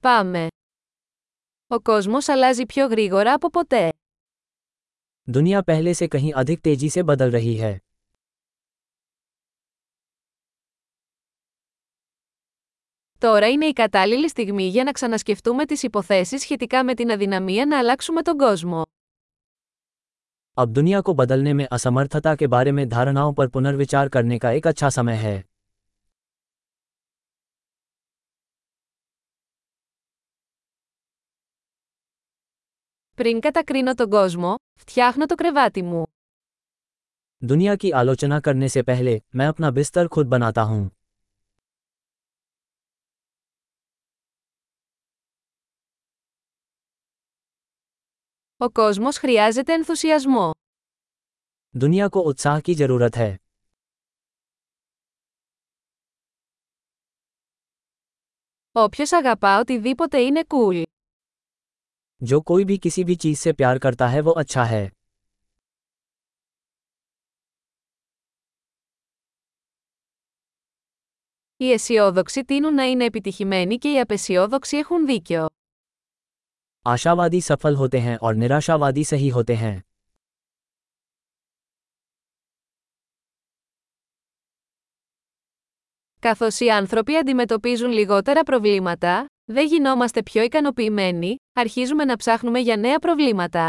Πάμε. Ο κόσμος αλλάζει πιο γρήγορα από ποτέ. दुनिया पहले से कहीं अधिक तेजी से बदल रही है Τώρα είναι η κατάλληλη στιγμή για να ξανασκεφτούμε τις υποθέσεις σχετικά με την αδυναμία να αλλάξουμε τον κόσμο. अब दुनिया को बदलने में असमर्थता के बारे में धारणाओं पर पुनर्विचार करने का एक अच्छा समय है Πριν κατακρίνω τον κόσμο, φτιάχνω το κρεβάτι μου. दुनिया की आलोचना करने से पहले मैं अपना बिस्तर खुद बनाता हूँ Ο κόσμος χρειάζεται ενθουσιασμό. दुनिया को उत्साह की जरूरत है Όποιος αγαπά οτιδήποτε είναι cool. जो कोई भी किसी भी चीज से प्यार करता है वो अच्छा है Οι αισιόδοξοι τείνουν να είναι επιτυχημένοι και οι απεσιόδοξοι έχουν δίκιο. आशावादी सफल होते हैं और निराशावादी सही होते हैं Καθώς οι άνθρωποι αντιμετωπίζουν λιγότερα προβλήματα, δεν γινόμαστε πιο ικανοποιημένοι, αρχίζουμε να ψάχνουμε για νέα προβλήματα.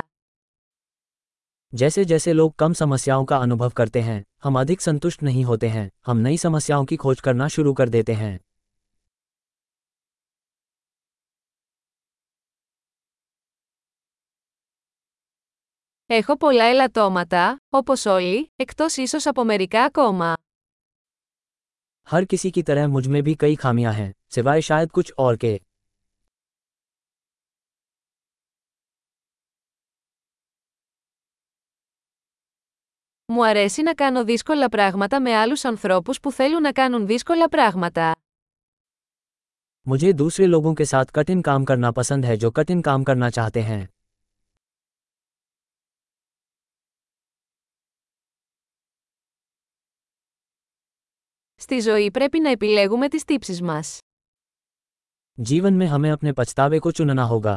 जैसे जैसे लोग कम समस्याओं का अनुभव करते हैं हम अधिक संतुष्ट नहीं होते हैं हम नई समस्याओं की खोज करना शुरू कर देते हैं Έχω πολλά ελαττώματα, όπως όλοι, εκτός ίσως από μερικά ακόμα. हर किसी की तरह मुझ में भी कई खामियां हैं सिवाय शायद कुछ और के Μου αρέσει να κάνω δύσκολα πράγματα με άλλους ανθρώπους που θέλουν να κάνουν δύσκολα πράγματα. मुझे दूसरे लोगों के साथ कठिन काम करना पसंद है जो कठिन काम करना चाहते हैं Στη ζωή πρέπει να επιλέγουμε τις τύψεις μας. जीवन में हमें अपने पछतावे को चुनना होगा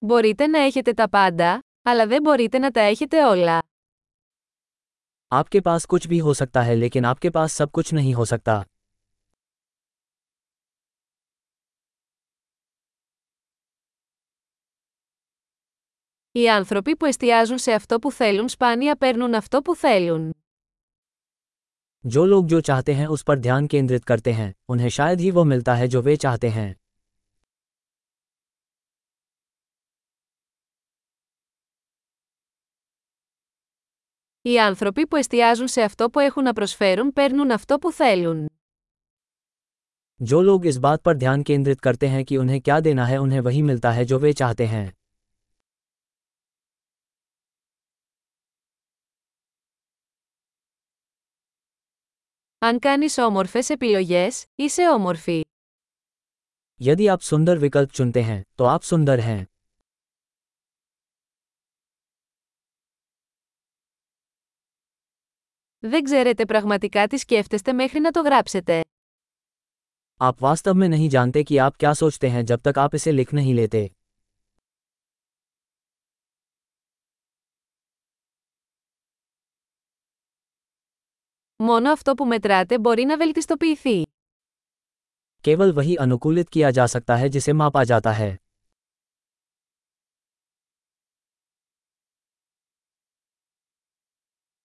Μπορείτε να έχετε τα πάντα, αλλά δεν μπορείτε να τα έχετε όλα. आपके पास कुछ भी हो सकता है लेकिन आपके पास सब कुछ नहीं हो सकता Οι άνθρωποι που εστιάζουν σε αυτό που θέλουν σπάνια παίρνουν αυτό που θέλουν. जो लोग जो चाहते हैं उस पर ध्यान केंद्रित करते हैं उन्हें शायद ही वो मिलता है जो वे चाहते हैं Οι άνθρωποι που εστιάζουν σε αυτό που έχουν να προσφέρουν παίρνουν αυτό που θέλουν. जो लोग इस बात पर ध्यान केंद्रित करते हैं कि उन्हें क्या देना है उन्हें वही मिलता है जो वे चाहते हैं Αν κάνεις όμορφες επιλογές, είσαι όμορφη. यदि आप सुंदर विकल्प चुनते हैं तो आप सुंदर हैं Δεν ξέρετε πραγματικά τι σκέφτεστε μέχρι να το γράψετε. आप वास्तव में नहीं जानते कि आप क्या सोचते हैं जब तक आप इसे लिख नहीं लेते Μόνο αυτό που μετράτε μπορεί να βελτιστοποιηθεί. केवल वही अनुकूलित किया जा सकता है जिसे मापा जाता है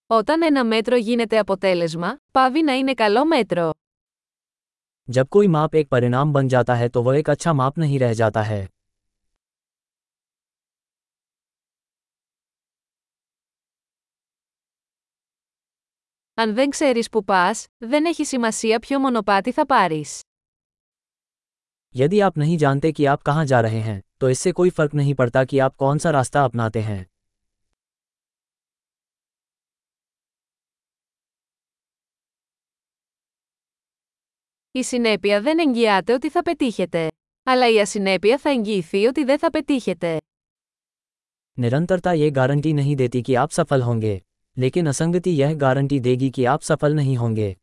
Όταν ένα μέτρο γίνεται αποτέλεσμα, πάβει να είναι καλό μέτρο. जब कोई माप एक परिणाम बन जाता है तो वह एक अच्छा माप नहीं रह जाता है Αν δεν ξέρεις που πας, δεν έχει σημασία ποιο μονοπάτι θα πάρεις. यदि आप नहीं जानते कि आप कहाँ जा रहे हैं तो इससे कोई फर्क नहीं पड़ता कि आप कौन सा रास्ता अपनाते हैं Η συνέπεια δεν εγγυάται ότι θα πετύχετε. Αλλά η ασυνέπεια θα εγγυηθεί ότι δεν θα πετύχετε. निरंतरता ये गारंटी नहीं देती कि आप सफल होंगे लेकिन असंगति यह गारंटी देगी कि आप सफल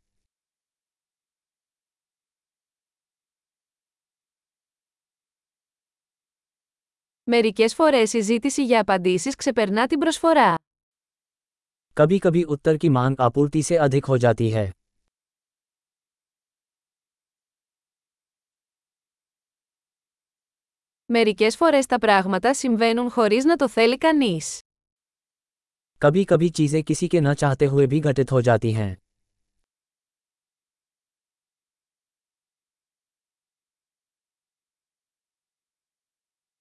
Μερικές φορές η ζήτηση για απαντήσεις ξεπερνά την προσφορά. Καbi-καbi उत्तर की मांग आपूर्ति से Μερικές φορές τα πράγματα συμβαίνουν χωρίς να το θέλει κανείς. कभी कभी चीजें किसी के न चाहते हुए भी घटित हो जाती हैं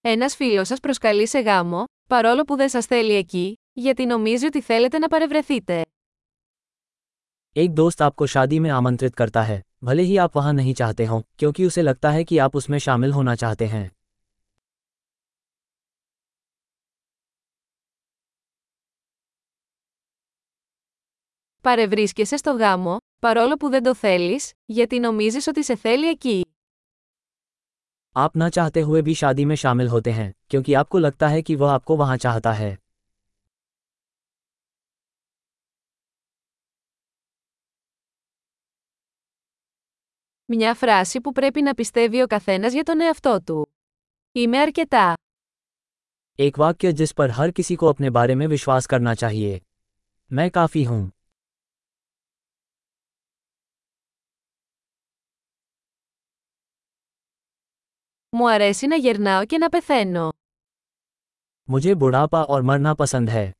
Ένας φίλος σας προσκαλεί σε γάμο, παρόλο που δεν σας θέλει εκεί, γιατί νομίζει ότι θέλετε να παρευρεθείτε. एक दोस्त आपको शादी में आमंत्रित करता है भले ही आप वहां नहीं चाहते हों क्योंकि उसे लगता है कि आप उसमें शामिल होना चाहते हैं Παρευρίσκεσαι στο γάμο, παρόλο που δεν το θέλεις, γιατί νομίζεις ότι σε θέλει εκεί. आप न चाहते हुए भी शादी में शामिल होते हैं क्योंकि आपको लगता है कि वह आपको वहां चाहता है Μια φράση που πρέπει να πιστεύει ο καθένας για τον εαυτό του. Είμαι αρκετά. एक वाक्य जिस पर हर किसी को अपने बारे में विश्वास करना चाहिए मैं काफी हूं Μου αρέσει να γερνάω και να πεθαίνω. मुझे बुढ़ापा और मरना पसंद है